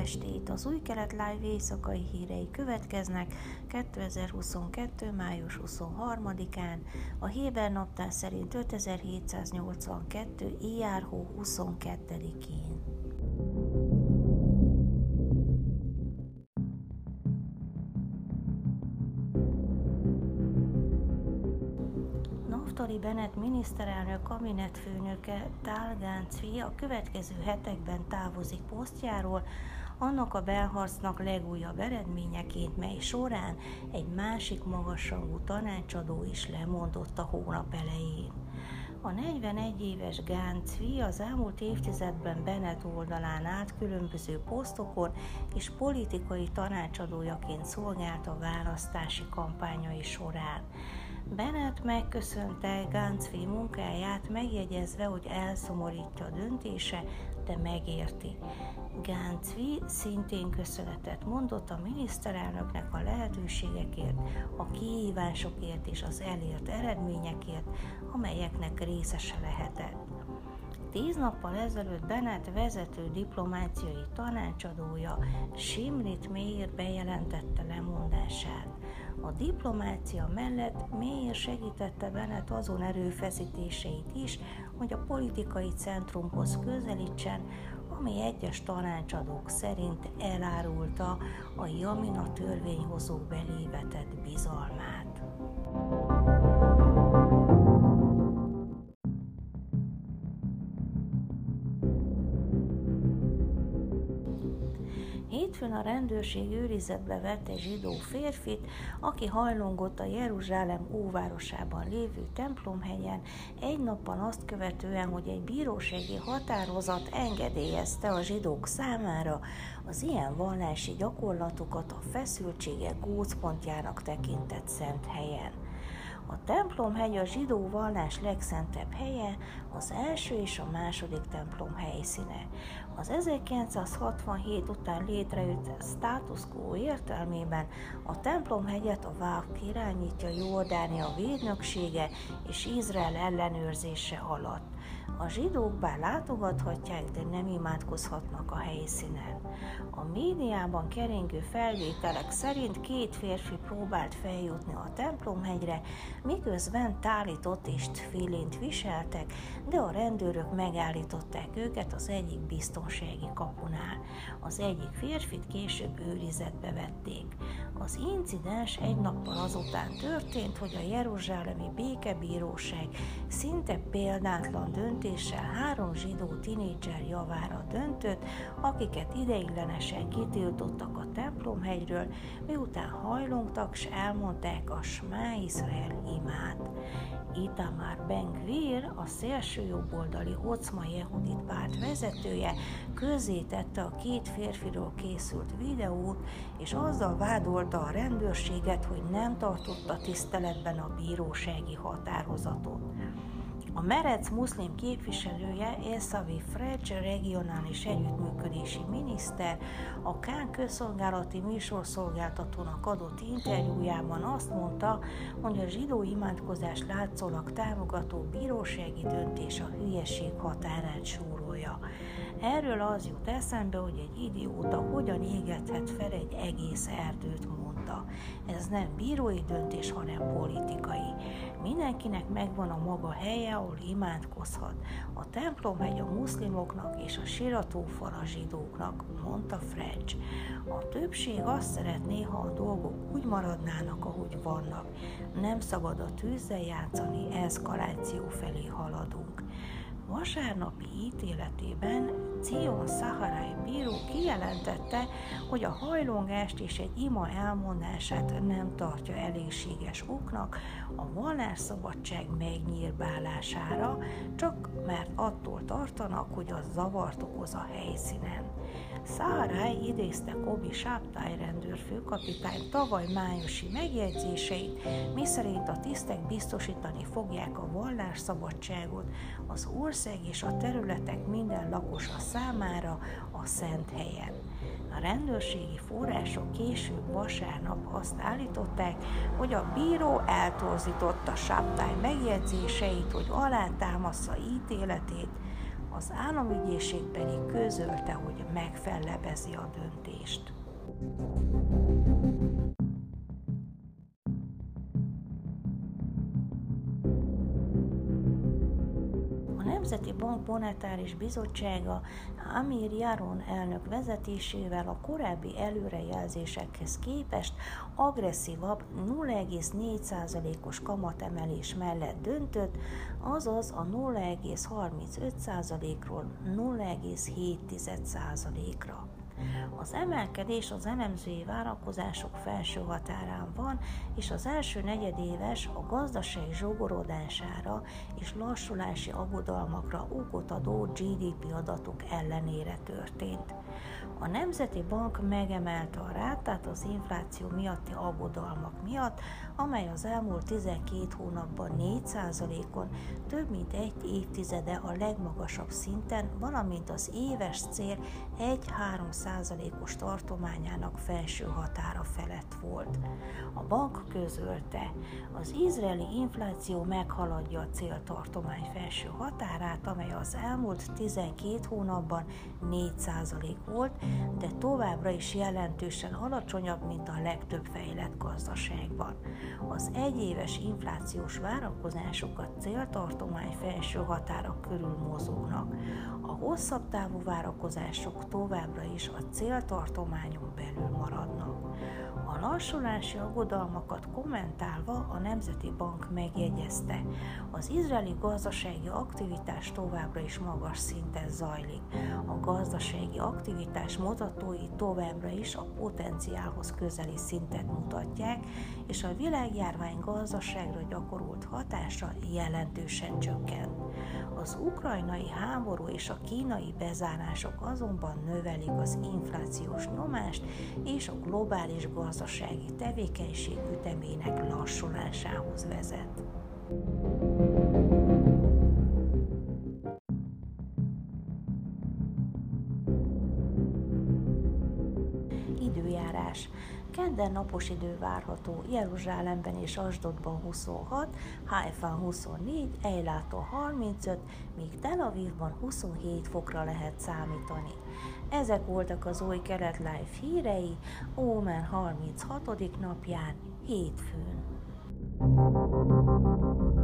estét! Az új kelet live éjszakai hírei következnek 2022. május 23-án, a Héber naptár szerint 5782. Ijárhó 22-én. Naftali Bennett miniszterelnök kabinetfőnöke Tálgán Cvi a következő hetekben távozik posztjáról, annak a belharcnak legújabb eredményeként, mely során egy másik magasrangú tanácsadó is lemondott a hónap elején. A 41 éves Gán Cvi az elmúlt évtizedben Bennett oldalán állt különböző posztokon és politikai tanácsadójaként szolgált a választási kampányai során. Bennett megköszönte Gancvi munkáját, megjegyezve, hogy elszomorítja a döntése, de megérti. Gáncvi szintén köszönetet mondott a miniszterelnöknek a lehetőségekért, a kihívásokért és az elért eredményekért, amelyeknek részese lehetett. Tíz nappal ezelőtt Bennett vezető diplomáciai tanácsadója Simrit Meir bejelentette lemondását. A diplomácia mellett Meir segítette Bennett azon erőfeszítéseit is, hogy a politikai centrumhoz közelítsen, ami egyes tanácsadók szerint elárulta a Jamina törvényhozó belévetett bizalmát. A rendőrség őrizetbe vett egy zsidó férfit, aki hajlongott a Jeruzsálem óvárosában lévő templomhegyen, egy nappal azt követően, hogy egy bírósági határozat engedélyezte a zsidók számára az ilyen vallási gyakorlatokat a feszültségek gócpontjának tekintett szent helyen. A templomhegy a zsidó vallás legszentebb helye, az első és a második templom helyszíne. Az 1967 után létrejött status quo értelmében a templomhegyet a Váv irányítja Jordánia védnöksége és Izrael ellenőrzése alatt. A zsidók bár látogathatják, de nem imádkozhatnak a helyszínen. A médiában keringő felvételek szerint két férfi próbált feljutni a templomhegyre, miközben tárított és tfilint viseltek, de a rendőrök megállították őket az egyik biztonsági kapunál. Az egyik férfit később őrizetbe vették. Az incidens egy nappal azután történt, hogy a Jeruzsálemi Békebíróság szinte példátlan döntéssel három zsidó tinédzser javára döntött, akiket ideiglenesen kitiltottak a templomhegyről, miután hajlongtak s elmondták a Smá Izrael imát. Itamar Ben Gvir, a szélső jobboldali Ocma Jehudit párt vezetője, közzétette a két férfiról készült videót, és azzal vádolta a rendőrséget, hogy nem tartotta tiszteletben a bírósági határozatot. A Merec muszlim képviselője Eszavi Frecs regionális együttműködési miniszter a Kán közszolgálati műsorszolgáltatónak adott interjújában azt mondta, hogy a zsidó imádkozás látszólag támogató bírósági döntés a hülyeség határát súrolja. Erről az jut eszembe, hogy egy idióta hogyan égethet fel egy egész erdőt, mondta. Ez nem bírói döntés, hanem politikai. Mindenkinek megvan a maga helye, ahol imádkozhat. A templomhegy a muszlimoknak és a siratófal a zsidóknak, mondta French. A többség azt szeretné, ha a dolgok úgy maradnának, ahogy vannak. Nem szabad a tűzzel játszani, eszkaláció felé haladunk. Vasárnapi ítéletében Cion Szaharai bíró kijelentette, hogy a hajlongást és egy ima elmondását nem tartja elégséges oknak a vallásszabadság megnyírbálására, csak mert attól tartanak, hogy az zavart okoz a helyszínen. Szárály idézte Kobi Sáptály rendőrfőkapitány tavaly májusi megjegyzéseit, miszerint a tisztek biztosítani fogják a vallásszabadságot az ország és a területek minden lakosa számára a szent helyen. A rendőrségi források később vasárnap azt állították, hogy a bíró eltorzította Sáptály megjegyzéseit, hogy alátámasza ítéletét, Az államügyészség pedig közölte, hogy megfellebezi a döntést. Nemzeti Bank Monetáris Bizottsága Amir Yaron elnök vezetésével a korábbi előrejelzésekhez képest agresszívabb 0,4%-os kamatemelés mellett döntött, azaz a 0,35%-ról 0,7%-ra. Az emelkedés az elemzői várakozások felső határán van, és az első negyedéves a gazdaság zsugorodására és lassulási aggodalmakra okot adó GDP adatok ellenére történt. A Nemzeti Bank megemelte a rátát az infláció miatti aggodalmak miatt, amely az elmúlt 12 hónapban 4%-on több mint egy évtizede a legmagasabb szinten, valamint az éves cél 1-3%-os tartományának felső határa felett volt. A bank közölte, az izraeli infláció meghaladja a céltartomány felső határát, amely az elmúlt 12 hónapban 4% volt, de továbbra is jelentősen alacsonyabb, mint a legtöbb fejlett gazdaságban. Az egyéves inflációs várakozások a céltartomány felső határa körül mozognak. A hosszabb távú várakozások továbbra is a céltartományon belül maradnak. A lassulási aggodalmakat kommentálva a Nemzeti Bank megjegyezte, az izraeli gazdasági aktivitás továbbra is magas szinten zajlik. A gazdasági aktivitás mutatói továbbra is a potenciálhoz közeli szintet mutatják, és a világjárvány gazdaságra gyakorolt hatása jelentősen csökkent. Az ukrajnai háború és a kínai bezárások azonban növelik az inflációs nyomást és a globális gazdasági tevékenység ütemének lassulásához vezet. Időjárás. Kedden napos idő várható, Jeruzsálemben és Asdodban 26, Haifán 24, Eilától 35, míg Tel Avivban 27 fokra lehet számítani. Ezek voltak az új Kelet Live hírei, Ómen 36. napján, hétfőn. thank you